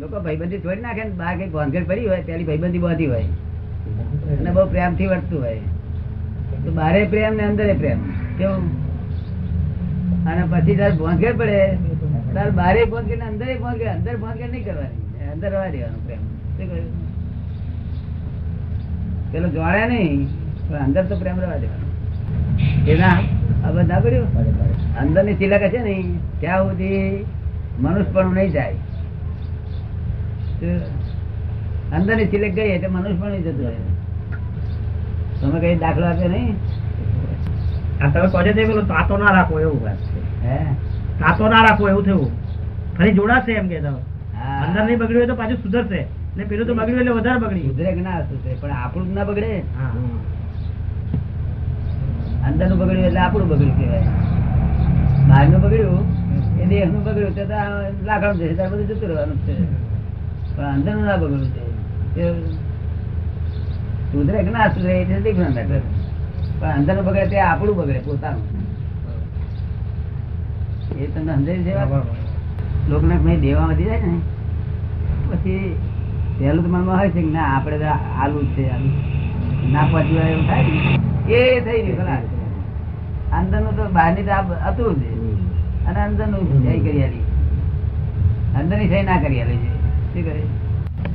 લોકો ભાઈબંધી છોડી નાખે ને બહાર કઈ ભાનગડ પડી હોય પેલી ભાઈબંધી બાંધી હોય. અને બહુ પ્રેમથી વર્તતું હોય. તો બારે પ્રેમ ને અંદરે પ્રેમ. કેવું? અને પછી તાર ભોંગે પડે. તાર બારે ભોંગે ને અંદરે ભોંગેર અંદર ભોંગેર નહીં કરવાની. અંદર રવા દેવાનું પ્રેમ. શું કહ્યું? પેલો જોડે નહીં પણ અંદર તો પ્રેમ રવા દેવાનો. એના હવે ના કર્યું? અંદરની સિલક છે ને ત્યાં સુધી મનુષ્યપણું નહીં જાય. અંદરની સિલક ગઈ એટલે મનુષ્યપણું જતું રહે તમે કઈ દાખલો આપ્યો નહીં? તમે કહો છો તે પેલું તાતો ના રાખો એવું વાત છે. હે? તાતો ના રાખો એવું થયું. ફરી જોડાશે એમ કે તમે અંદર નહીં બગડ્યું હોય તો પાછું સુધરશે. ને પેલું તો બગડ્યું એટલે વધારે બગડી સુધરે કે ના સુધરે? પણ આપણું ના બગડે? અંદરનું બગડ્યું એટલે આપણું બગડ્યું કહેવાય. બહારનું બગડ્યું એ દેહનું બગડ્યું તો લાકડું જશે ત્યારે બધું જતું રહેવાનું છે. પણ અંદરનું બગડ્યું છે સુધરે કે ના સુધરે એ ડિફરન્ટ મેટર પણ અંદર બગડે તે આપણું બગડે પોતાનું. એ તમને સમજાય છે વાત? લોકને મેં દેવા વધી જાય ને પછી પહેલું તો મનમાં હોય છે કે ના આપણે તો આલુ જ છે આલુ. ના પહોંચી એવું થાય ને એ થઈ ગયું ખરા અંદરનું તો બહારની તો હતું જ અને અંદરનું સહી કરી આલી. અંદરની સહી ના કરી આલી છે. શું કરે.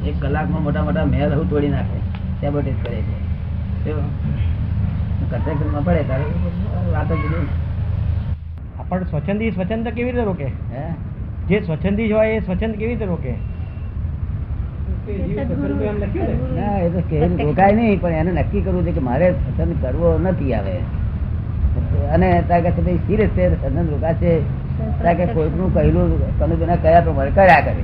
એક કલાકમાં મોટા મોટા મહેલ હું તોડી નાખે. સેબોટેજ કરે છે. કન્સ્ટ્રક્શનમાં પડે ત્યારે વાતો જુદી આપણ સ્વચ્છંદી સ્વચ્છંદ કેવી રીતે રોકે? હે? જે સ્વચ્છંદી હોય એ સ્વચ્છંદ કેવી રીતે રોકે? ના? એ તો રોકાય નહીં પણ એને નક્કી કરવું છે કે મારે સત્સંગ કરવો નથી આવે. અને તારે કહે છે ભાઈ સિરિયસ છે સત્સંગ રોકાશે. તારે કે કોઈકનું કહેલું કનુબેના કયા પ્રમાણે કર્યા કરે?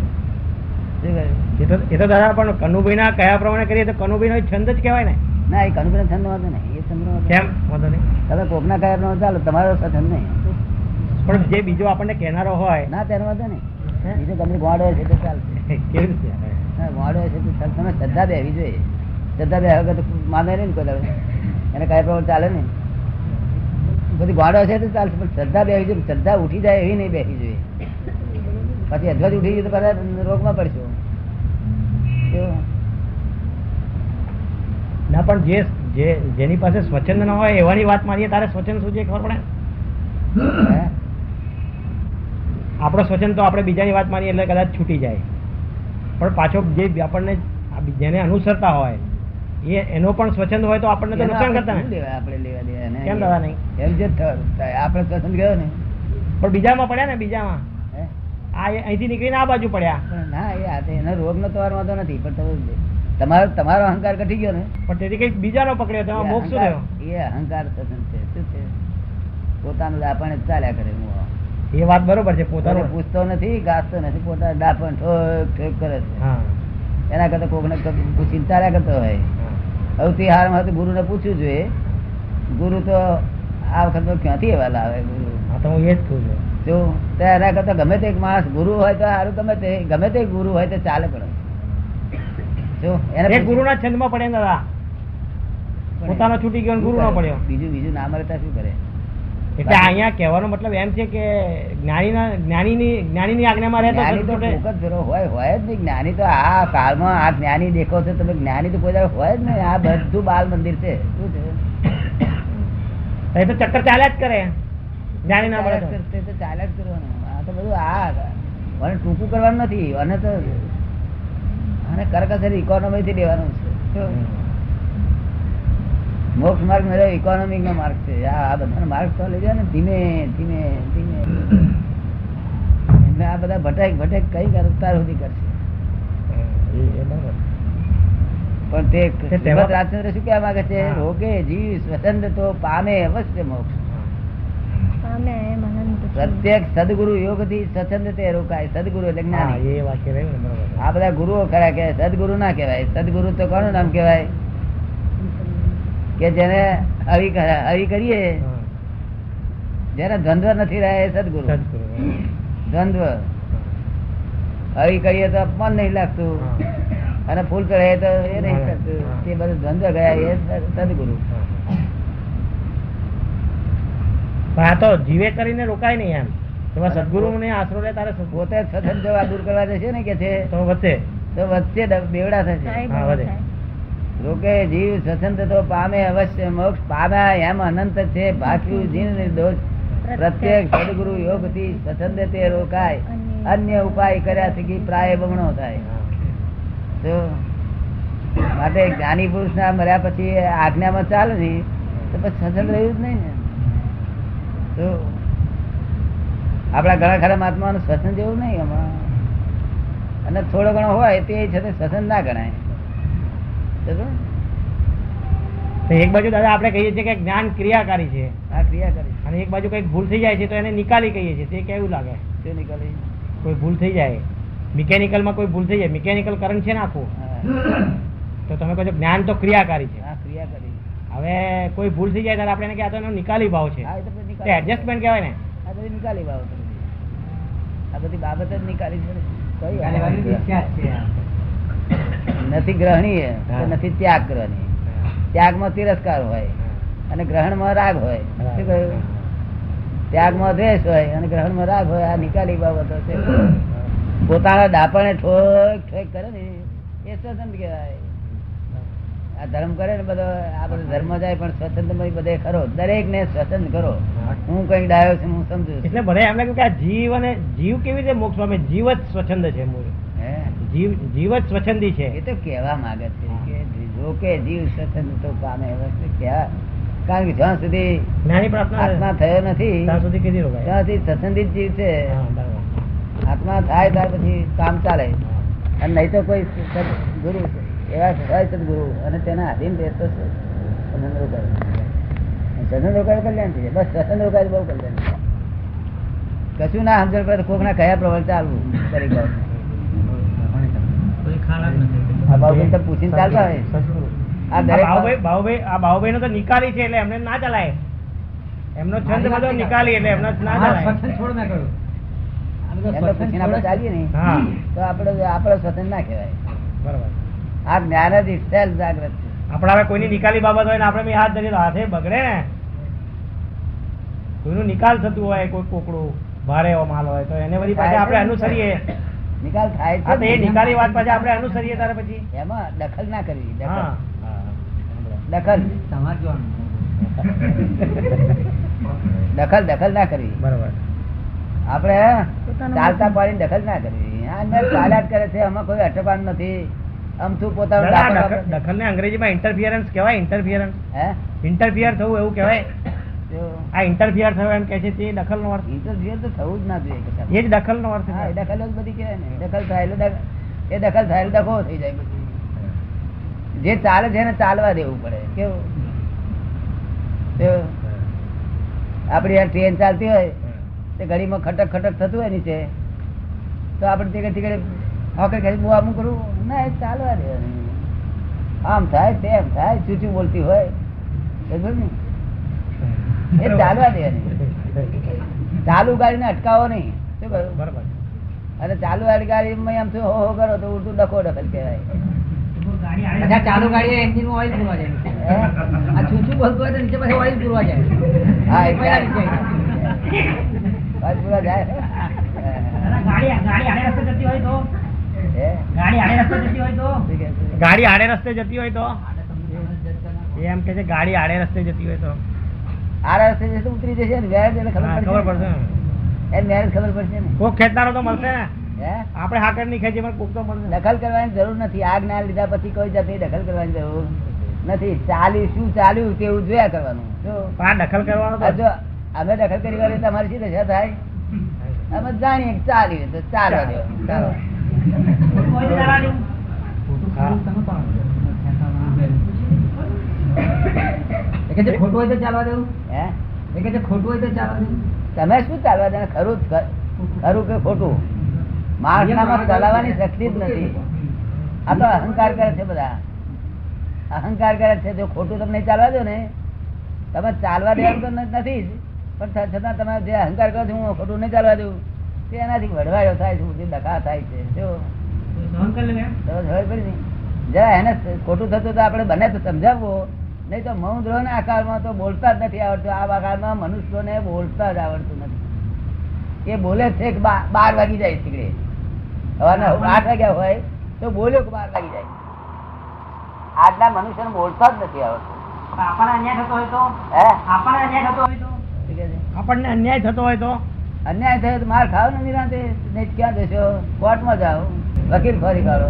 એ તો દાદા પણ કનુભાઈ ના કયા પ્રમાણે કરીએ તો કનુભાઈ નો છંદ જ કહેવાય ને. ના એ કનુબેના છંદ વાંધો નહીં. એ છંદ કેમ? વાંધો નહીં. કયા ચાલો? તમારો નહીં. પણ જે બીજો આપણને કહેનારો હોય ના તેનો વાંધો નહીં. હે? તમને ગોળ હોય છે તો ચાલશે કેવી રીતે? ગોળ હોય છે તો તમે શ્રદ્ધા બેવી જોઈએ. શ્રદ્ધા બે વગર તો માને નહીં ને કોઈ એને કયા પ્રમાણે ચાલે ને બધી ગોળો છે તો ચાલશે પણ શ્રદ્ધા બેહવી જોઈએ. શ્રદ્ધા ઉઠી જાય એવી નહીં બેસી જોઈએ. પછી અધવજ ઉઠી જાય તો બધા રોગમાં પડશો. ના પણ જે જે જેની પાસે સ્વચ્છંદ ન હોય એવાની વાત મારીએ તારે સ્વચ્છંદ શું છે ખબર પડે આપણો સ્વચ્છંદ તો આપણે બીજાની વાત મારીએ એટલે કદાચ છૂટી જાય પણ પાછો જે આપણને જેને અનુસરતા હોય એ એનો પણ સ્વચ્છંદ હોય તો આપણને તો નુકસાન કરતા નહીં આપણે લેવા દેવા? કેમ દાદા નહીં? એમ જે. આપણે સ્વચ્છંદ ગયો ને પણ બીજામાં પડ્યા ને બીજામાં? આ અહીંથી નીકળીને આ બાજુ પડ્યા. ના એ આ એનો રોગ નો તમારો વાંધો નથી પણ તમે તમારો તમારો અહંકાર ઘટી ગયો ને. પણ તેથી કંઈક બીજાનો પકડ્યો તમે મોક્ષ થયો. એ અહંકાર સતન છે શું છે? પોતાનું દાપણ ચાલ્યા કરે હું એ વાત બરોબર છે પોતાનો. પૂછતો નથી ગાસતો નથી પોતાનું દાપણ ઠોક ઠોક કરે છે. એના કરતા કોકને પૂછીને ચાલ્યા કરતો હોય. સૌથી હારમાં ગુરુ ગુરુને પૂછવું જોઈએ. ગુરુ તો આ વખત ક્યાંથી એવા લાવે ગુરુ? હા તો હું એ જ કહું છું. જો એના કરતા ગમે તે એક માણસ ગુરુ હોય તો સારું ગમે તે ગમે તે ગુરુ હોય તો ચાલે પણ. જો એને ગુરુના છંદમાં પડે દાદા. પોતાનો છૂટી ગયો ગુરુ ન પડ્યો. બીજું બીજું ના મળે શું કરે? એટલે અહીંયા કહેવાનો મતલબ એમ છે કે જ્ઞાનીના જ્ઞાનીની જ્ઞાનીની આજ્ઞામાં રહેતો છૂટે. ફેરો હોય હોય જ નહીં. જ્ઞાની તો આ કાળમાં આ જ્ઞાની દેખો છો તમે જ્ઞાની તો કોઈ હોય જ નહીં. આ બધું બાલ મંદિર છે. શું છે? એ તો ચક્કર ચાલ્યા જ કરે. જ્ઞાની ના મળે તો. ચાલ્યા જ કરશે તો ચાલ્યા જ કરવાનું. આ તો બધું આ મને ટૂંકું કરવાનું નથી અને તો અને કરકસર ઇકોનોમી થી લેવાનું છે. મોક્ષ માર્ગ મેળવ ઇકોનોમિક નો માર્ગ છે. આ બધાનો માર્ગ તો લઈ જાય ને ધીમે ધીમે ધીમે. એમને આ બધા ભટેક ભટેક કઈ કરતા સુધી કરશે. પણ તે રાજચંદ્ર શું કહેવા માંગે છે? રોગે જીવ સ્વતંત્ર તો પામે અવશ્ય મોક્ષ. પ્રત્યેક સદગુરુ યોગથી સ્વતંત્ર તે રોકાય. સદગુરુ એટલે જ્ઞાન. એ વાક્ય રહ્યું આ બધા ગુરુઓ ખરા કે સદગુરુ ના કહેવાય. સદગુરુ તો કોનું નામ કહેવાય? કે જેને હરી હરી કરીએ. જેને દ્વંદ્વ નથી રહ્યા એ સદગુરુ. સદગુરુ, દ્વંદ્વ. હરી કરીએ તો અપમાન નહીં લાગતું. અને ફૂલ ચડાય તો એ નહીં લાગતું તે બધું દ્વંદ્વ ગયા એ સદ- સદગુરુ. પણ તો જીવે કરીને રોકાય નહીં એમ. એમાં સદગુરુને આશરો લે તારે પોતે સદન જવા દૂર કરવા જશે ને કે છે? તો વધશે. તો વચ્ચે બેવડા થશે. હા, વધે. લોકે જીવ સ્વતંત્ર તો પામે અવશ્ય મોક્ષ પામ્યા એમ અનંત છે બાકી જીવ નિર્દોષ. પ્રત્યેક સદગુરુ યોગથી સ્વતંત્ર તે રોકાય. અન્ય. ઉપાય કર્યા થકી પ્રાય બમણો થાય. તો માટે જ્ઞાની પુરુષ ના મર્યા પછી આજ્ઞામાં ચાલે નહીં તો પછી સ્વતંત્ર રહ્યું જ નહીં ને. તો આપણા ઘણા ખરા મહાત્માનું શ્વસન જેવું નહીં એમાં અને થોડો ઘણો હોય તે છતાં શ્વસન ના ગણાય. એક બાજુ દાદા આપણે કહીએ છીએ કે જ્ઞાન ક્રિયાકારી છે. આ ક્રિયાકારી. અને એક બાજુ કંઈક ભૂલ થઈ જાય છે તો એને નિકાલી કહીએ છીએ. તે કેવું લાગે? તે નીકળી કોઈ ભૂલ થઈ જાય. મિકેનિકલમાં કોઈ ભૂલ થઈ જાય. મિકેનિકલ કરંટ છે ને આખું. તો તમે કહો છો જ્ઞાન તો ક્રિયાકારી છે. આ ક્રિયા કરી હવે કોઈ ભૂલ થઈ જાય ત્યારે આપણે એને કહેતો એનો નિકાલી ભાવ છે. એડજસ્ટમેન્ટ કહેવાય ને. આ બધી નિકાલી બાબત આ બધી બાબત જ નિકાલી છે. નથી. ગ્રહણીય હા. નથી ત્યાગ કરવાની ત્યાગમાં તિરસ્કાર હોય અને ગ્રહણમાં રાગ હોય. શું કહ્યું? ત્યાગમાં દ્વેષ હોય અને ગ્રહણમાં રાગ હોય આ નિકાલી બાબતો છે. પોતાના દાપણે ઠોક ઠોક કરે ને એ સ્વતંત્ર કહેવાય. આ ધર્મ કરે ને બધો આ બધો ધર્મ જાય પણ સ્વતંત્ર બધે ખરો. દરેક ને સ્વતંત્ર કરો. હું કઈ ડાયો છું હું સમજુ એટલે બધા એમ લાગ્યું કે આ જીવ અને જીવ કેવી રીતે મોક્ષ પામે? જીવ જ સ્વચ્છંદ છે મૂળ જીવ જીવ જ સ્વચ્છંદી છે. એ તો કહેવા માંગે છે કે જો કે જીવ સ્વચ્છંદ તો પામે હવે તો કહેવા કારણ કે જ્યાં સુધી જ્ઞાની આત્મા થયો નથી ત્યાં સુધી કીધી ત્યાં સુધી સ્વતંત્રિત જીવ છે. આત્મા થાય ત્યાર પછી કામ ચાલે. અને નહીં તો કોઈ ગુરુ ગુરુ એવા હોય સદગુરુ અને તેના આધીન રહેતો છે. સ્વતંત્ર રોકાય સ્વતંત્ર રોકાય કલ્યાણ થઈ જાય. બસ સ્વતંત્ર રોકાય તો બહુ કલ્યાણ કશું ના સમજણ પડે કોક કયા ચાલવું તો પૂછીને ચાલતા હોય. બાહુભાઈ નિકાલી છે એટલે એમને ના ચલાય. એમનો છંદ બધો નિકાલી એટલે એમનો ના ચલાય. છોડ ના પૂછીને આપણે ચાલીએ ને તો આપણે આપણે સ્વતંત્ર ના કહેવાય. બરાબર. આ જ્ઞાન જ itself જાગ્રત છે. આપણે હવે કોઈની નિકાલી બાબત હોય ને આપણે હાથ ધરીએ તો હાથે બગડે ને. કોઈનું નિકાલ થતું હોય કોઈ કોકડું ભારે એવો માલ હોય તો એને વળી પાછા આપણે અનુસરીએ. નિકાલ થાય છે એ નિકાલી વાત પાછા આપણે અનુસરીએ ત્યારે પછી. એમાં દખલ ના કરવી દખલ. દખલ. દખલ દખલ ના કરવી. બરોબર. આપણે ચાલતા પાડીને દખલ ના કરવી. આ અંદર ચાલ્યા જ કરે છે આમાં કોઈ અટપાન નથી. અમથું પોતાનું દખલ- ને અંગ્રેજીમાં ઇન્ટરફિયરન્સ કહેવાય ઇન્ટરફિયરન્સ હે? ઇન્ટરફિયર થવું એવું કહેવાય. આ ઇન્ટરફિયર થયો એમ કહે છે તે દખલનો અર્થ. ઇન્ટરફિયર તો થવું જ ના જોઈએ એ જ દખલનો અર્થ હા, દખલ જ બધી કહેવાય ને. દખલ થાય એટલે એ દખલ થાય એટલે ડખો થઈ જાય પછી જે ચાલે છે એને ચાલવા દેવું પડે. કેવું? આપણી આપડી આ ટ્રેન ચાલતી હોય તે ઘડીમાં ખટક ખટક થતું હોય નીચે તો આપણે તે ઘડી ઘડી હોકે ઘડી આમ કરું ના એ ચાલવા દેવાનું આમ થાય તેમ થાય ચૂચું બોલતી હોય એ ચાલવા દેવાની ચાલુ ગાડીને અટકાવો નહીં શું કહ્યું બરાબર અને ચાલુ વાળી ગાડીમાં એમ શું હો હો કરો તો ઉડતું ડખો ડખલ કહેવાય ચાલુ ગાડી એન્જિનમાં oil પૂરવા જાય. હે? આ છૂછું બોલતું હોય તો નીચે પછી ઓઇલ પૂરવા જાય. હા એ પહેલા જાય. પૂરા જાય ગાડી ગાડી આડે રસ્તે જતી હોય તો હે? ગાડી આડે રસ્તે જતી હોય તો? એમ કે છે ગાડી આડે રસ્તે જતી હોય તો. આડે રસ્તે જશે ઉતરી જશે ને વ્યાજ એટલે ખબર પડશે એને વ્યાજ ખબર પડશે ને. કોક ખેતનારો તો મળશે. ને આપણે હાકરની ખેંચી પણ કોક તો મળશે. દખલ કરવાની જરૂર નથી. આ ના લીધા પછી કોઈ જાતે દખલ કરવાની જરૂર નથી. ચાલ્યું શું ચાલ્યું તેવું જોયા કરવાનું. આ દખલ કરવાનું જો અમે દખલ કરી તમારી શી દશા થાય? અમે જાણીએ ચાલ્યું તો ચાલો. ચાલો. ખોટું હોય તો ચાલવા દેવું હે? ખોટું તો ચાલવા દેવું તમે શું ચાલવા દે? ખરું જ ખરું. કે ખોટું? માણસનામાં ચલાવવાની શક્તિ જ નથી. આ તો અહંકાર કરે છે બધા. અહંકાર કરે છે જો ખોટું તમને ચાલવા દો ને તમે ચાલવા દેવાનું તો નથી જ. પણ છતાં તમે જે અહંકાર કરો છો હું ખોટું નહીં ચાલવા દઉં. તે એનાથી વડવાયો થાય છે ડખા થાય છે જો? જરા એને ખોટું થતું તો આપણે બને તો સમજાવવો. નહીં તો મૌદ્રોહ ના આકારમાં તો બોલતા જ નથી આવડતું. આ આકારમાં મનુષ્યોને બોલતા જ આવડતું નથી. એ બોલે છે કે બાર વાગી જાય છે સવારના આઠ વાગ્યા હોય તો બોલ્યો કે બાર વાગી જાય. આજના મનુષ્ય બોલતા જ નથી આવડતું. આપણને અન્યાય થતો હોય તો? હે? આપણને અન્યાય થતો હોય તો? આપણને અન્યાય થતો હોય તો? અન્યાય થયો તો માર ખાવ ને નિરાંતે. નહીં ક્યાં જશો? કોર્ટમાં જાઓ. વકીલ ફરી કાઢો.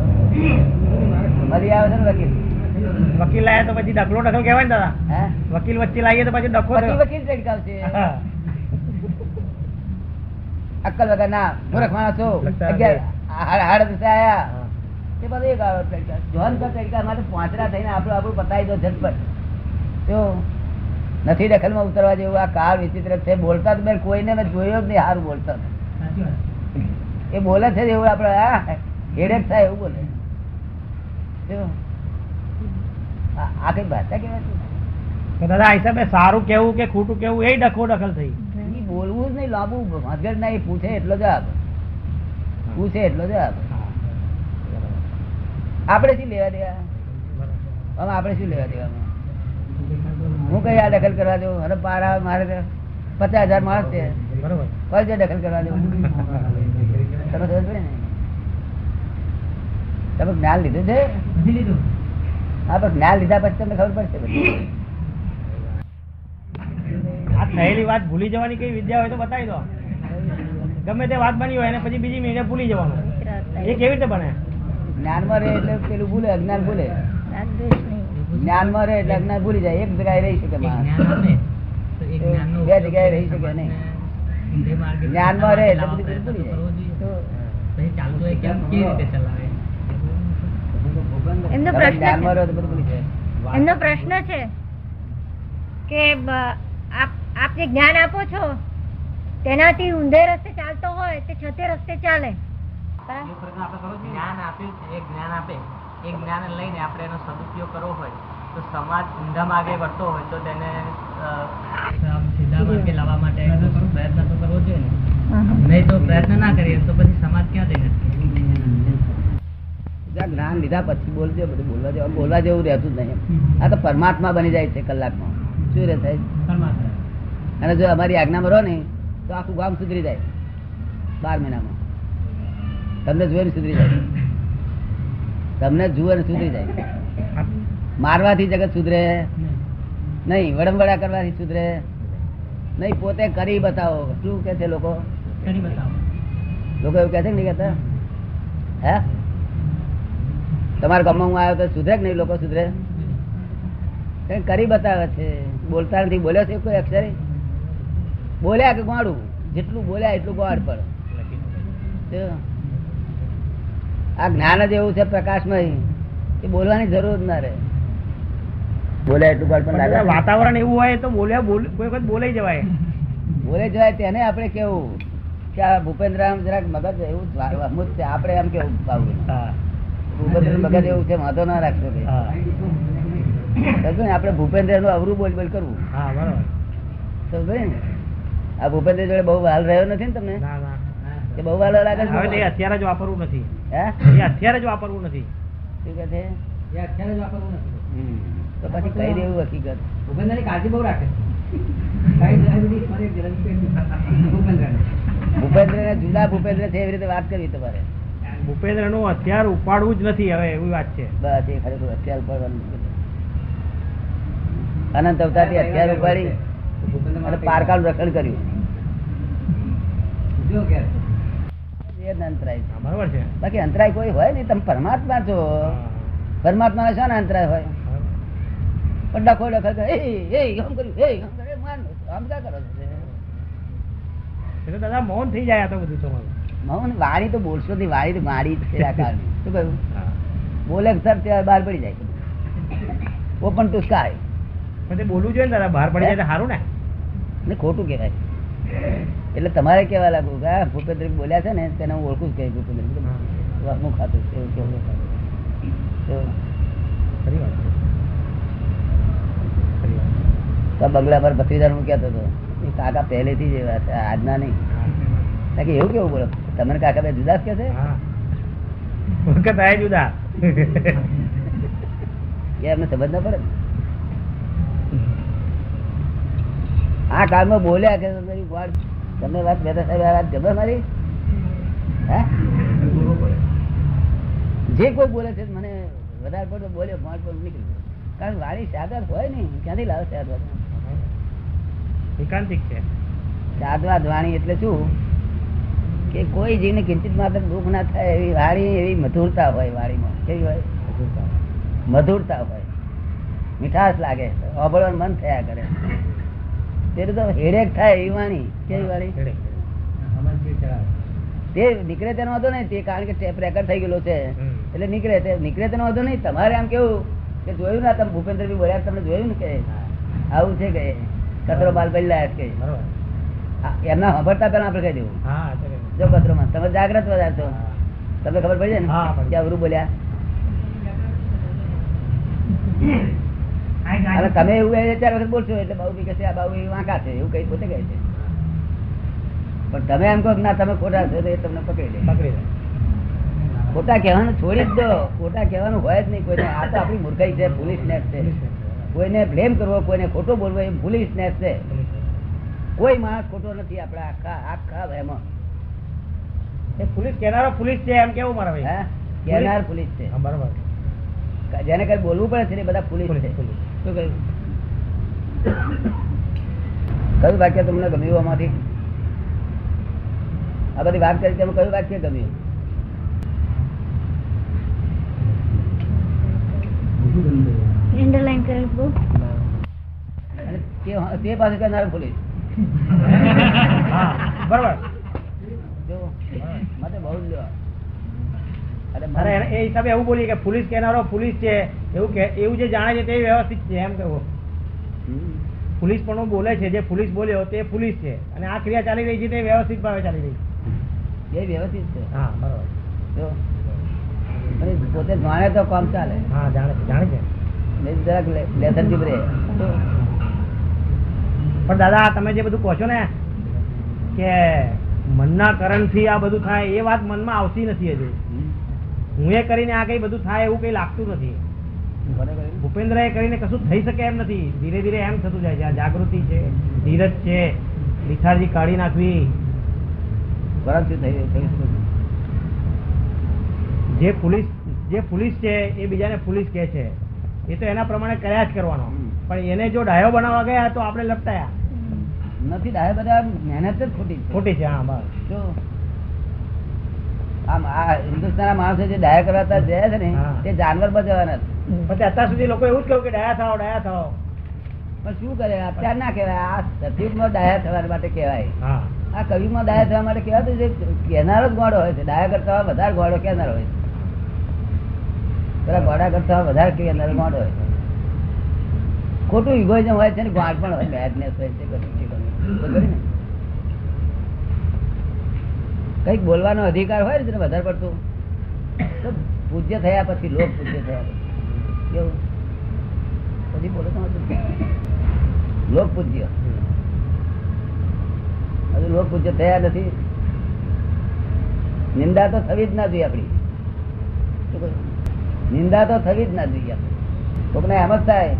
ફરી આવે છે ને વકીલ? વકીલ લાયા તો પછી ડખલો ડખલ કહેવાય ને દાદા. હે? વકીલ વચ્ચે લાવીએ તો પછી ડખો વકીલ ચડકાવશે અક્કલ વગર ના મૂર્ખ માણસ છો હાડ- દિવસે આયા. તે બધું એક આવે જોન કા તરીકા માટે પાંચરા થઈને આપણું આપણું પતાવી દો ઝટપટ. જો નથી દખલમાં ઉતરવા જેવું. આ કાળ વિચિત્ર છે. બોલતા તો મેં કોઈને મેં જોયો જ નહીં. સારું બોલતા એ બોલે છે એવું આપડે હેડેક થાય એવું બોલે. આ કઈ ભાષા કેવાય દાદા હિસાબે સારું કેવું કે ખોટું કેવું એ ડખો દખલ થઈ. બોલવું જ નહીં લાંબુ. મગજ ના એ પૂછે એટલો જવાબ. પૂછે એટલો જવાબ. આપણે શું લેવા દેવા? આપણે શું લેવા દેવા? હું કઈ આ દખલ કરવા દઉં? અરે પાર આવે મારે પચાસ હજાર માણસ છે. બરોબર. કોઈ જો દખલ કરવા દઉં. તમે સમજ ને? તમે જ્ઞાન લીધું છે? લીધું. હા પણ જ્ઞાન લીધા પછી તમને ખબર પડશે આ થયેલી વાત ભૂલી જવાની કઈ વિદ્યા હોય તો બતાવી દો. ગમે તે વાત બની હોય એને પછી બીજી મહિને ભૂલી જવાનું. એ કેવી રીતે બને? જ્ઞાનમાં રહે એટલે પેલું ભૂલે અજ્ઞાન ભૂલે. જ્ઞાનમાં રહે એટલે અજ્ઞાન ભૂલી જાય. એક જગ્યાએ રહી શકે જ્ઞાન બે જગ્યાએ રહી શકે નહીં. રહે એટલે ચલાવે? એમનો પ્રશ્ન છે. રહો તો બધું ભૂલી જાય. એમનો પ્રશ્ન છે કે આપ આપ જે જ્ઞાન આપો છો તેનાથી ઊંધે રસ્તે ચાલતો હોય તે છતે રસ્તે ચાલે. જ્ઞાન છે જ્ઞાન આપે. એ જ્ઞાન લઈને આપણે એનો સદુપયોગ કરવો હોય તો સમાજ ઊંધામાં આગળ વધતો હોય તો તેને સીધા માર્ગે લાવવા માટે પ્રયત્ન તો કરવો જોઈએ ને. નહીં તો પ્રયત્ન ના કરીએ તો પછી સમાજ ક્યાં જઈને જ્યાં જ્ઞાન લીધા પછી બોલજો બધું બોલવા જેવું બોલવા જેવું રહેતું જ નહીં આ તો પરમાત્મા બની જાય છે કલાકમાં. શું રહે થાય અને જો અમારી આજ્ઞામાં રહો ને તો આખું ગામ સુધરી જાય બાર મહિનામાં. તમને જોઈને સુધરી જાય. તમને જુએ ને સુધરી જાય. મારવાથી જગત સુધરે. નહીં વડમવડા કરવાથી સુધરે. નહીં પોતે કરી બતાવો. શું કે છે લોકો? લોકો એવું કહે છે કે નહીં કહેતા? હે? તમારા ગામમાં હું આવ્યો તો સુધરે કે નહીં? લોકો સુધરે? કરી બતાવે છે. બોલતા નથી. બોલ્યો છે કોઈ અક્ષરે? બોલ્યા કે ગોળું? જેટલું બોલ્યા એટલું ગોળ જો. આ જ્ઞાન જ એવું છે પ્રકાશમય એ બોલવાની જરૂર ના રહે. બોલે એટલું પણ વાતાવરણ એવું હોય તો બોલ્યા બોલ કોઈ વખત બોલાઈ જવાય. બોલે જવાય તેને આપણે કેવું? કે આ ભૂપેન્દ્ર આમ જરાક મગજ એવું અમુક છે. આપણે એમ કેવું પાવું ભૂપેન્દ્ર મગજ એવું છે વાંધો ના રાખશો ને આપણે ભૂપેન્દ્રનું અવરું બોલ બોલ કરવું? હા બરોબર. સમજો ને? આ ભૂપેન્દ્ર જોડે બહુ હાલ રહ્યો નથી ને તમને? ના ના. કે બહુ વાલો લાગે છે. હવે એ અત્યારે જ વાપરવું નથી. હે? એ અત્યારે જ વાપરવું નથી. શું કહે છે? એ અત્યારે જ વાપરવું નથી. તો પછી કહી દેવું હકીકત. ભૂપેન્દ્રની કાળજી બહુ રાખે. ભૂપેન્દ્ર ને જુદા ભૂપેન્દ્ર છે એવી રીતે વાત કરવી તમારે. ભૂપેન્દ્રનું હથિયાર ઉપાડવું જ નથી હવે એવી વાત છે. બસ એ ખરેખર હથિયાર ઉપાડવાનું અનંત હથિયાર ઉપાડી અને પારકાનું રક્ષણ કર્યું. એ જ અંતરાય છે. છે. બાકી અંતરાય કોઈ હોય નહીં તમે પરમાત્મા છો. પરમાત્મા શા ને અંતરાય હોય? પણ ડખો ડખો એ એ આમ કર્યું એ આમ કર્યું, માન આમ ક્યાં કરો છો દાદા મૌન થઈ જાય તો બધું તમારું. મૌન? વાણી તો બોલશો નહીં વાણી તો છે આ. શું કહ્યું? બોલે સર બહાર પડી જાય. ઓપન ટુ સ્કાય બોલવું જોઈએ ને દાદા બહાર પડી જાય સારું ને. ને ખોટું કહેવાય. એટલે તમારે કેવા લાગુ કે આ ભૂપેન્દ્ર બોલ્યા છે ને તેને હું ઓળખું જ ભૂપેન્દ્ર હું. ખાતું છે એવું કેવું તો આ બંગલા પર ભત્રીદાર હું કહેતો હતો એ કાકા પહેલેથી જ એવા છે આજના નહીં. કારણ કે એવું કેવું બોલો? તમને કાકા બે જુદા જ કે છે? વખત આય જુદા. એ અમને સમજ ના પડે આ કાળમાં બોલ્યા કે ગોળ તમને વાત બેઠા સાહેબ વાત ગમે મારી? હે? જે કોઈ બોલે છે મને વધારે પડતો બોલ્યો મોટ પર નીકળી. કારણ વાણી સાદર હોય ને ક્યાંથી લાવે સાદર એકાંતિક છે. સાદવાદ વાણી એટલે શું? કે કોઈ જીવને કિંચિત માત્ર દુઃખ ના થાય એવી વાણી એવી મધુરતા હોય વાણીમાં. કેવી હોય? મધુરતા. હોય. મીઠાશ લાગે. અભળવાનું મન થયા કરે. તે તો હેડેક થાય એવી વાણી. કેવી વાણી તે નીકળે તેનો વાંધો નહીં તે કારણ કે ટેપ રેકર્ડ થઈ ગયેલો છે. એટલે નીકળે તે નીકળે તેનો વાંધો નહીં. તમારે આમ કેવું કે જોયું ના તમે ભૂપેન્દ્ર બી બોલ્યા તમને જોયું ને કે આવું છે કે કચરો બાલ બદલાય કે એમના સાંભળતા પેલા આપણે કહી દેવું. જો પત્રમાં તમે જાગ્રત બધા છો. તમને ખબર પડી જાય ને. કે અવરું બોલ્યા? અને તમે એવું ચાર વખત બોલશો એટલે બાબુ કે આ બાબુ એ વાંકા છે એવું કઈ પોતે કહે છે. પણ તમે એમ કહો ના તમે ખોટા છો તો એ તમને પકડી લે. પકડી લે. ખોટા કહેવાનું છોડી જ દો. ખોટા કહેવાનું હોય જ નહીં કોઈને. આ તો આપણી મૂર્ખાઈ છે પોલીસ નેટ છે. કોઈને બ્લેમ કરવો કોઈને ખોટો બોલવો એ પોલીસ નેટ છે કોઈ માણસ ખોટો નથી આપણા આખા આખા એમાં એ પોલીસ કેનારો પોલીસ છે એમ કેવું મારા ભાઈ? હા? કહેનાર પોલીસ છે. હા, બરોબર. જેને કઈ બોલવું પડે છે ને બધા પોલીસ છે શું કહ્યું? કયું વાક્ય તમને ગમ્યું આમાંથી? આ બધી વાત કરી તમે કયું વાક્ય ગમ્યું? અંડરલાઈન કરેલું બહુ. તે તે પાસે કરનાર પોલીસ હા બરોબર જો માટે બહુ જ લ્યો. અરે એ હિસાબે એવું બોલીએ કે પોલીસ કેનારો પોલીસ છે એવું કે એવું જે જાણે છે તે વ્યવસ્થિત છે એમ કેવું હમ. પોલીસ પણ બોલે છે જે પોલીસ બોલ્યો તે પોલીસ છે. અને આ ક્રિયા ચાલી રહી છે તે વ્યવસ્થિત ભાવે ચાલી રહી છે. એ વ્યવસ્થિત છે? હા બરોબર. પોતે જાણે તો કામ ચાલે. હા જાણે છે જાણે છે. જરાક લે- જીભ રહે પણ દાદા તમે જે બધું કહો છો ને કે મનના કરણથી આ બધું થાય એ વાત મનમાં આવતી નથી હજુ. હું એ કરીને આ કઈ બધું થાય એવું કઈ લાગતું નથી. ભૂપેન્દ્ર એ કરીને કશું થઈ શકે એમ નથી. ધીરે ધીરે એમ થતું જાય છે. આ જાગૃતિ છે ધીરજ છે લિથાર્જી કાઢી નાખવી. જે પોલીસ જે પોલીસ છે એ બીજાને પોલીસ કહે છે. એ તો એના પ્રમાણે કર્યા જ કરવાનો. પણ એને જો ડાયો બનાવવા ગયા તો આપણે લપટાયા. નથી ડાયો બધા મહેનત જ ખોટી ખોટી છે હા બસ. જો આમ આ હિન્દુસ્તાનના માણસો જે ડાયા કરવાતા જાય છે ને. તે જાનવર બચવાના પછી અત્યાર સુધી લોકો એવું જ કહ્યું કે ડાયા થાવ ડાયા થાવ પણ શું કરે? અત્યાર ના કહેવાય. આ સતયુગમાં ડાયા થવા માટે કહેવાય. આ કવિમાં ડાયા થવા માટે કહેવાતું છે કહેનારો જ ગોળો હોય છે. ડાયા કરતા વધારે ગોળો કહેનારો હોય છે. પેલા ગોળા કરતા વધારે કહેનારો ગોળો હોય છે. ખોટું ઇગોઇઝમ હોય છે ને ગોળ પણ હોય બેડનેસ હોય છે બધું ને? કંઈક બોલવાનો અધિકાર હોય ને વધારે પડતું. પૂજ્ય થયા પછી લોક પૂજ્ય થયા કેવું? પછી બોલો લોક પૂજ્ય. હજુ લોક પૂજ્ય થયા નથી. નિંદા તો થવી જ ના જોઈએ આપણી. નિંદા તો થવી જ ના જોઈએ આપણી. કોકને એમ જ થાય.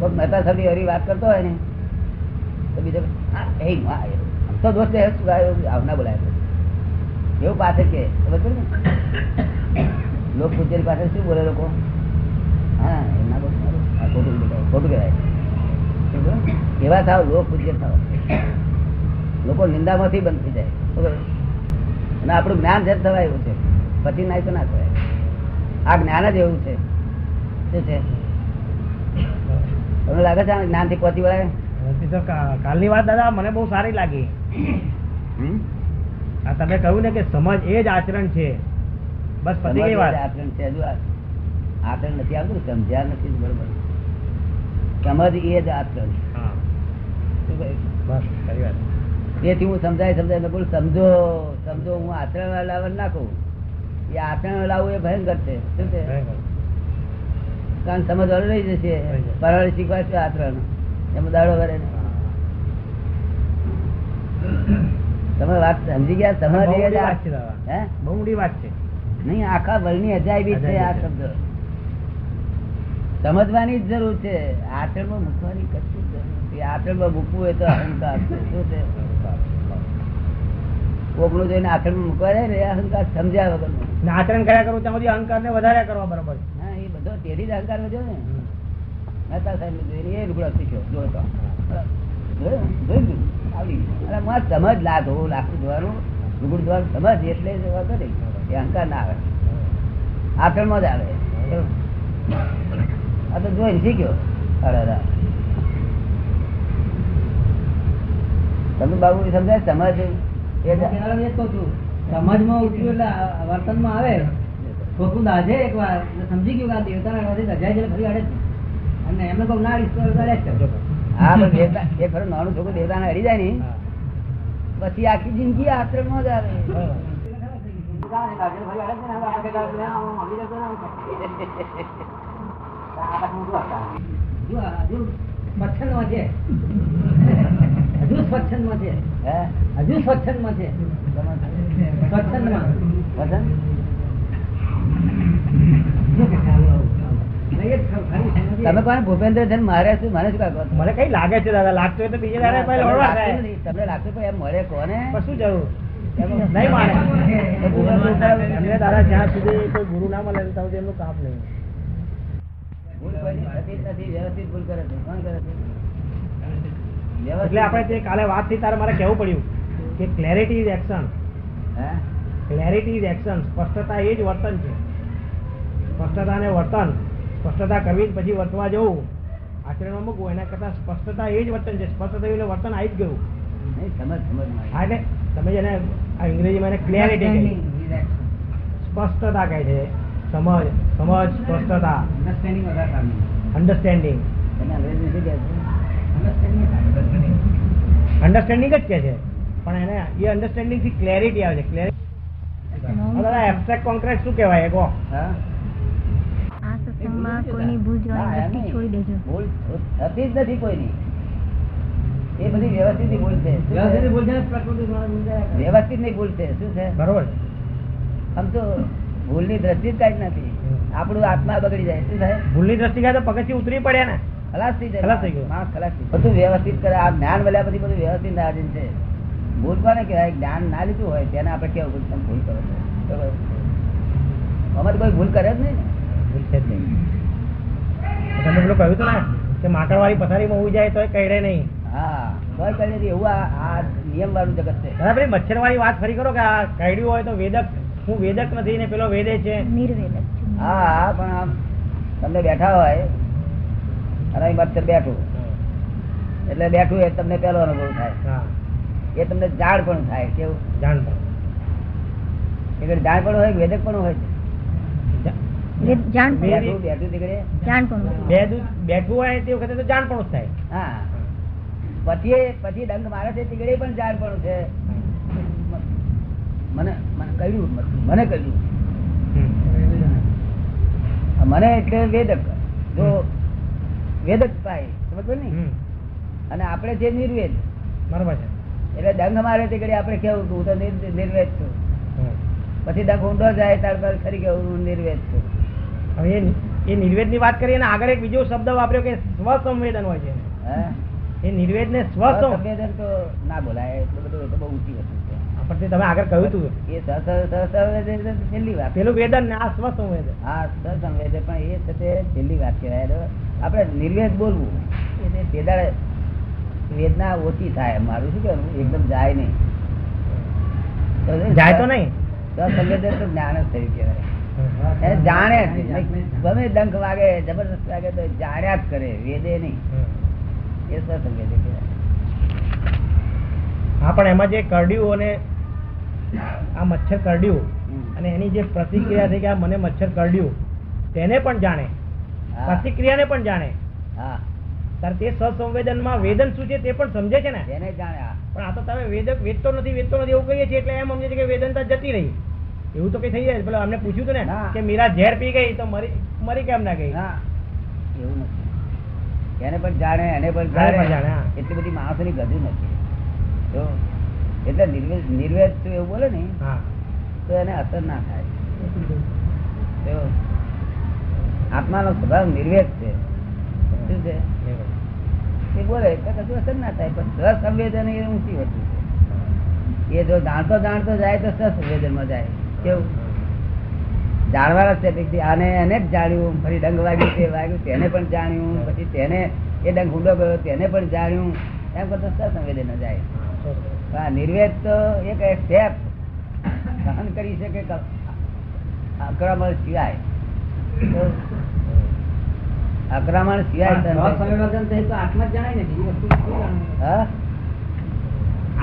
કોક મહેતા સાહેબની હરી વાત કરતો હોય ને. તો બીજો તો દોસ્ત એ શું આવ્યો? આવ ના બોલાય એવું પાસે કે બરોબર ને લોક પૂજ્ય પાસે શું બોલે લોકો? હા એ ના બોલ ખોટું ખોટું કહેવાય. એવા થાવ લોક પૂજ્ય થાવ. લોકો નિંદામાંથી બંધ થઈ જાય ખબર? અને આપણું જ્ઞાન જ થવાય એવું છે. પછી નાય તો ના થવાય. આ જ્ઞાન જ એવું છે. શું છે? તમને લાગે છે જ્ઞાન જ્ઞાનથી પહોંચી વળાય? કાલની વાત દાદા મને બહુ સારી લાગી. હમ? આ તમે કહ્યું ને કે સમજ એ જ આચરણ છે. બસ પતી ગઈ વાત. આચરણ છે હજુ આચરણ નથી આવતું સમજ્યા નથી બરોબર. સમજ એ જ આચરણ તેથી હું સમજાય સમજાય બોલું સમજો સમજો હું આચરણ લાવવા નાખું. એ આચરણ લાવવું એ ભયંકર છે. શું છે. કારણ સમજવાનું રહી જશે. પરવાળી શીખવાડશે છે આચરણ. એમાં દાડો નહીં. તમે વાત સમજી ગયા? છે બહુ મોટી વાત છે. નહીં આખા વર્ણની અજાયબી છે આ શબ્દ. સમજવાની જ જરૂર છે. આચરણમાં મૂકવાની કશું જ જરૂર નથી. આચરણમાં મૂકવું હોય તો અહંકાર છે. શું છે? કોકનું જોઈને આખરમાં મૂકવા જાય ને અહંકાર સમજ્યા વગર આચરણ કર્યા કરું ત્યાં સુધી અહંકાર ને વધારે કરવા બરોબર હા એ બધો તેથી જ અહંકાર વધ્યો ને. મહેતા સાહેબ એ રૂપડો શીખ્યો જોયું? જોયું. અને મસ્ત સમજ લા ધોવું લાખું જોવાનું, લુગડું ધોવાનું સમજ એટલે વાંધો નહીં. એ અહંકાર ના આવે. આચરણમાં જ આવે. આ તો જોઈને શીખ્યો. અરે તમે બાબુ સમજાય? સમજ એ સમાજમાં ઉઠ્યું એટલે વર્તનમાં આવે. ખોખું દાજે એક વાર સમજી ગયું એટલે ફરી અડે અને એમને કહું, ના અડીશ. હા પણ દેવતા એ ખરું નાનું છોકરું દેવતાને હરી જાય ને પછી આખી જિંદગી આશ્રમમાં જ આવે. હજુ સ્વચ્છંદ સ્વચ્છંદમાં છે. હજુ સ્વચ્છંદમાં છે. હે? હજુ સ્વચ્છંદમાં છે. સ્વચ્છંદમાં. વસંત? તમે કોણ? ભૂપેન્દ્ર જન મારે શું મને શું કાકો મને કઈ લાગે છે દાદા? લાગતું હોય તો બીજે દાડે લડવા લાગતું થાય તમને લાગતું પણ એમ મરે કોને? શું જરૂર? નહીં માને દાદા જ્યાં સુધી કોઈ ગુરુ ના મળે ત્યાં સુધી એમનું કામ નહીં. એટલે આપણે તે કાલે વાતથી તારે મારે કેવું પડ્યું કે ક્લેરિટી ઇઝ એક્શન હે? ક્લેરિટી ઇઝ એક્શન સ્પષ્ટતા એ જ વર્તન છે. સ્પષ્ટતા ને વર્તન સ્પષ્ટતા કરવી પછી વર્તવા જવું. આચરણમાં મૂકવું એના કરતા સ્પષ્ટતા એ જ વર્તન છે. સ્પષ્ટ થયું એટલે વર્તન આવી જ ગયું. સમજ સમજ હા એટલે તમે જેને અંગ્રેજીમાં એને ક્લેરિટી કહી. સ્પષ્ટતા કહે છે. સમજ સમજ સ્પષ્ટતા. અન્ડરસ્ટેન્ડિંગ. અન્ડરસ્ટેન્ડિંગ જ કે છે. પણ એને એ અન્ડરસ્ટેન્ડિંગથી ક્લેરિટી આવે છે. ક્લેરિટી એબ્સ્ટ્રેક્ટ કોન્ક્રીટ શું કહેવાય? એ કહો. હા. કોઈની ભૂલ ના, જોવાની એમ વસ્તી નહીં. છોડી દેજો. ભૂલ થતી જ નથી કોઈની. એ બધી વ્યવસ્થિતની ભૂલ છે. વ્યવસ્થિત બોલશે ને પ્રકૃતિ દ્વારા બોલશે. વ્યવસ્થિતની ભૂલ છે. શું છે? બરોબર. આમ તો ભૂલની દ્રષ્ટિ જ કાંઈ નથી. આપણું આત્મા બગડી જાય. શું થાય? ભૂલની દ્રષ્ટિ ખાતે પગથી ઉતરી પડે ને. ખલાસ થઈ જાય. ખલાસ થઈ ગયો. માણસ ખલાસ થઈ બધું વ્યવસ્થિત કરે. આ જ્ઞાન મળ્યા પછી બધું વ્યવસ્થિત ના છે. ભૂલ કોને કહેવાય? જ્ઞાન ના લીધું હોય તેને આપણે કેવું ભૂલ તમે ભૂલ કરો છો? અમારે કોઈ ભૂલ કરે જ નહીં ને. ભૂલ છે જ નહીં. તમે પેલું કહ્યું હતું ને કે માકડવાળી પથારીમાં ઉઈ જાય તો કહી નહીં. હા કોઈ નથી નહીં એવું આ નિયમ વાળું જગત છે. દાદા પેલી મચ્છરવાળી વાત ફરી કરો કે આ કઈડ્યું હોય તો વેદક હું વેદક નથી ને પેલો વેદે છે. નિર્વેદક હા હા પણ આમ તમને બેઠા હોય અને અહીં મચ્છર બેઠું. એટલે બેઠું એ તમને પેલો અનુભવ થાય. હા. એ તમને જાણ પણ થાય કેવું? જાણ પણ. એટલે જાણ પણ હોય વેદક પણ હોય બેઠું બેઠું તે ઘડી જાણ પણ બે દૂધ બેઠું હોય તે વખતે તો જાણ જ થાય. હા. પછી પછી ડંક મારે છે તે પણ જાણ છે. મને મને કહ્યું મને કહ્યું મને એટલે વેદક. જો વેદક પાય સમજો ને? અને આપણે જે નિર્વેદ. બરોબર છે. એટલે દંગ મારે તે ઘડી આપણે કેવું હતું હું તો નિર્વેદ છું. પછી ડંગ ઊંડો જાય ત્યાર ખરી કે હું નિર્વેદ છું. હવે એ નિર્વેદની વાત કરીએ આગળ એક બીજો શબ્દ વાપર્યો કે સ્વસંવેદન હોય છે. એ નિર્વેદ ને સ્વસંવેદન તો ના બોલાય એટલું બધું એ તો બહુ ઊંચી વસ્તુ છે. પણ તમે આગળ કહ્યું હતું એ સહ- સહ- સહ- સંવેદન તો છેલ્લી વાત. પેલું વેદન ને આ સ્વસંવેદન. હા સંવેદન પણ એ સાથે છેલ્લી વાત કહેવાય. આપણે નિર્વેદ બોલવું એટલે દાડે વેદના ઓછી થાય મારું શું કહેવું એકદમ જાય નહીં. જાય તો નહીં. સસંવેદન તો જ્ઞાન જ થયું કહેવાય. જાણે. ગમે ડંખ વાગે જબરદસ્ત વાગે તો જાણ્યા જ કરે વેદે નહીં. એ સ્વસંવેદન વેદે હા પણ એમાં જે કરડ્યું અને આ મચ્છર કરડ્યું અને એની જે પ્રતિક્રિયા થઈ કે આ મને મચ્છર કરડ્યું તેને પણ જાણે. પ્રતિક્રિયાને પણ જાણે. હા. તાર તે સસંવેદનમાં વેદન શું છે તે પણ સમજે છે ને? એને જાણ્યા પણ આ તો તમે વેદક વેદતો નથી વેદતો નથી એવું કહીએ છીએ એટલે એમ સમજે છે કે વેદનતા જતી રહી. એવું તો કઈ થઈ જાય પેલા અમને પૂછ્યું હતું ને કે મીરા ઝેર પી ગઈ તો મરી મરી કેમ ના ગઈ? એવું નથી. એને પણ જાણે એને પણ જાણે. એટલી બધી માણસોની ગજુ નથી. જો એટલે નિર્વેદ નિર્વેદ તું એવું બોલે ને તો એને અસર ના થાય. આત્માનો સ્વભાવ નિર્વેદ છે. શું છે? એ બોલે તો કશું અસર ના થાય પણ સસંવેદન એ ઊંચી વસ્તુ છે. એ જો જાણતો જાણતો જાય તો સસંવેદનમાં જાય. કેવું? જાણવાના છે પછી આને એને જ જાણ્યું ફરી ડંગ વાગ્યું તે વાગ્યું તેને પણ જાણ્યું પછી તેને એ ડંગ ઊંડો ગયો તેને પણ જાણ્યું. એમ કરતો સંવેદન જાય. આ નિર્વેદ તો એક સ્ટેપ સહન કરી શકે આક્રમણ સિવાય. તો આક્રમણ સિવાય સહન કરી શકે. તો આત્મા જણાય ને બીજી વસ્તુ?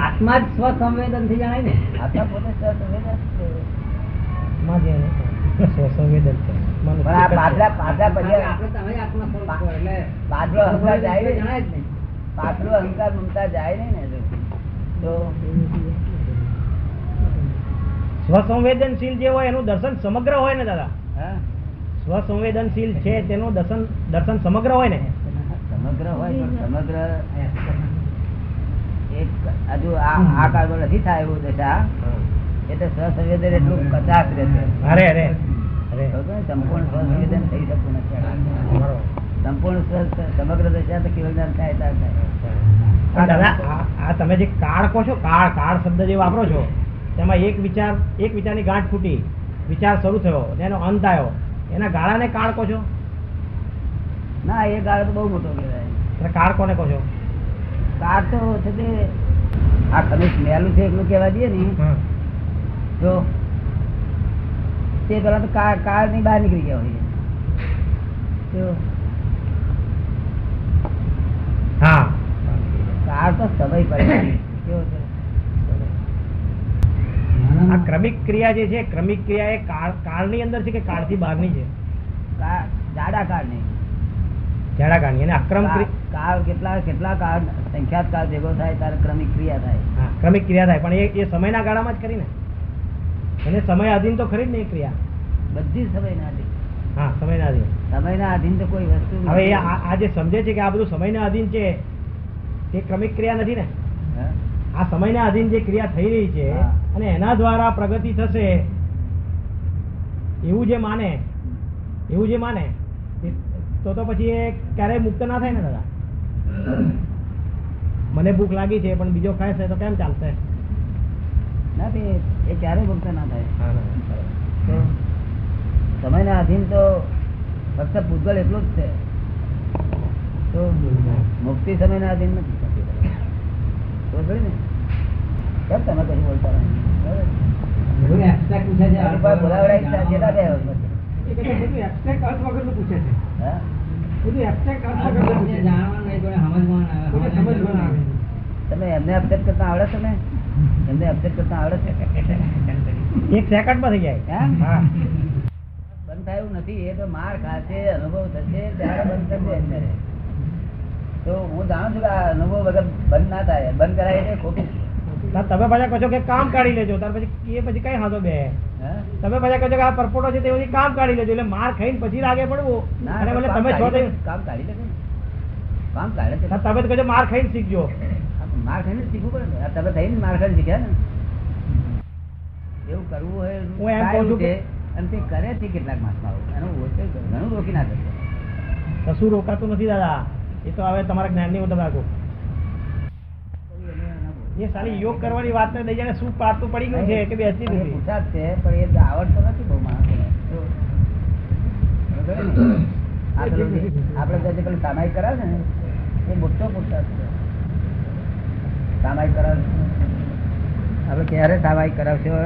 આત્મા જ સ્વસંવેદનથી જણાય ને. આત્મા પોતે સ્વસંવેદન પાછલા અહંકાર મમતા જાય નહીં ને તો સ્વસંવેદનશીલ જે હોય એનું દર્શન સમગ્ર હોય ને દાદા? હા? સ્વસંવેદનશીલ છે તેનું દર્શન દર્શન સમગ્ર હોય ને? સમગ્ર હોય સમગ્ર એક હજુ આ આ કાળમાં નથી થાય એવું દશા. એટલે સ્વસંવેદન એટલું કચાશ રહેશે અરે અરે? સંપૂર્ણ સ્વસંવેદન થઈ શકતું નથી સંપૂર્ણ સમગ્ર દશા તો કેવળ જ્ઞાન થાય ત્યારે થાય. દાદા આ- તમે જે કાળ કહો છો કાળ કાળ શબ્દ જે વાપરો છો તેમાં એક વિચાર એક વિચારની ગાંઠ ફૂટી વિચાર શરૂ થયો એનો અંત આવ્યો. એના ગાળાને કાળ કહો છો? ના એ ગાળો તો બહુ મોટો કહેવાય. કાળ કોને કહો છો? કાળ તો છે તે આ ખમીસ મેલું છે એટલું કહેવા દઈએ ને જો તે પેલા તો કાર કારની બહાર નીકળી ગયા હોય. હા. કાર તો સમય પડે. કેવો છે? આ ક્રમિક ક્રિયા જે છે ક્રમિક ક્રિયા એ કાળની અંદર છે કે કાળથી બહારની છે જાડા કાળની જાડા કાળની અને અક્રમ કાર- કેટલા કેટલા કાર સંખ્યાત કાર ભેગો થાય ત્યારે ક્રમિક ક્રિયા થાય. ક્રમિક ક્રિયા થાય પણ એ સમયના ગાળામાં જ કરી ને એને સમય આધીન તો ખરી જ નહીં ક્રિયા. બધી સમયના આધીન. હા સમય ના આધીન. સમય ના આધીન તો કોઈ વસ્તુ હવે આ જે સમજે છે કે આ બધું સમય ના અધીન છે તે ક્રમિક ક્રિયા નથી ને. આ સમય ના અધીન જે ક્રિયા થઈ રહી છે અને એના દ્વારા પ્રગતિ થશે એવું જે માને એવું જે માને તો તો પછી એ ક્યારેય મુક્ત ના થાય ને દાદા. મને ભૂખ લાગી છે પણ બીજો ખાય છે તો કેમ ચાલશે? ના તે એ ક્યારેય મુક્ત ના થાય. તો સમયના અધીન તો ફક્ત પૂતગલ એટલું જ છે. તો મુક્તિ સમયના અધીન નથી થતી. તો ને? કેમ તમે કઈ બોલતા નથી? તમે એમને અપડેટ કરતા આવડે છે ને એમને અપસેટ કરતા આવડે છે એક સેકન્ડમાં થઈ જાય. હા? બંધ થયું નથી એ તો માર ખાશે અનુભવ થશે ત્યારે બંધ થશે અત્યારે. તો હું જાણું છું કે આ અનુભવ વગર બંધ ના થાય બંધ કરાય એટલે ખોટું તમે પાછા કહો છો કે કામ કાઢી લેજો તાર પછી એ પછી કઈ હાથો બે? તમે પાછા કહો છો કે આ પરપોટો છે તે પછી કામ કાઢી લેજો એટલે માર ખાઈને પછી લાગે પડવું. અને તમે છો કામ કાઢી લેજો કામ કાઢે છે. તમે તો કહો માર ખાઈને શીખજો. માર ખાઈને શીખવું પડે ને. તમે થઈને માર ખાઈને શીખ્યા ને? એવું કરવું હોય હું એમ કહું છું અને તે કરે છે કેટલાક માસમાં એનું ઘણું રોકી ના શકે કશું રોકાતું નથી દાદા. એ તો હવે તમારા જ્ઞાનની હું તમે એ સારી યોગ કરવાની વાત ને લઈ જાણે શું પાતું પડી ગયું છે? કે બેસી નથી પૂછાત છે પણ એ આવડતો નથી બહુ માણસોને. આપણે જે પેલું સામાયિક કરાવે ને એ મોટો પુરસાદ છે. સામાયિક કરાવશો? હવે ક્યારે સામાયિક કરાવશો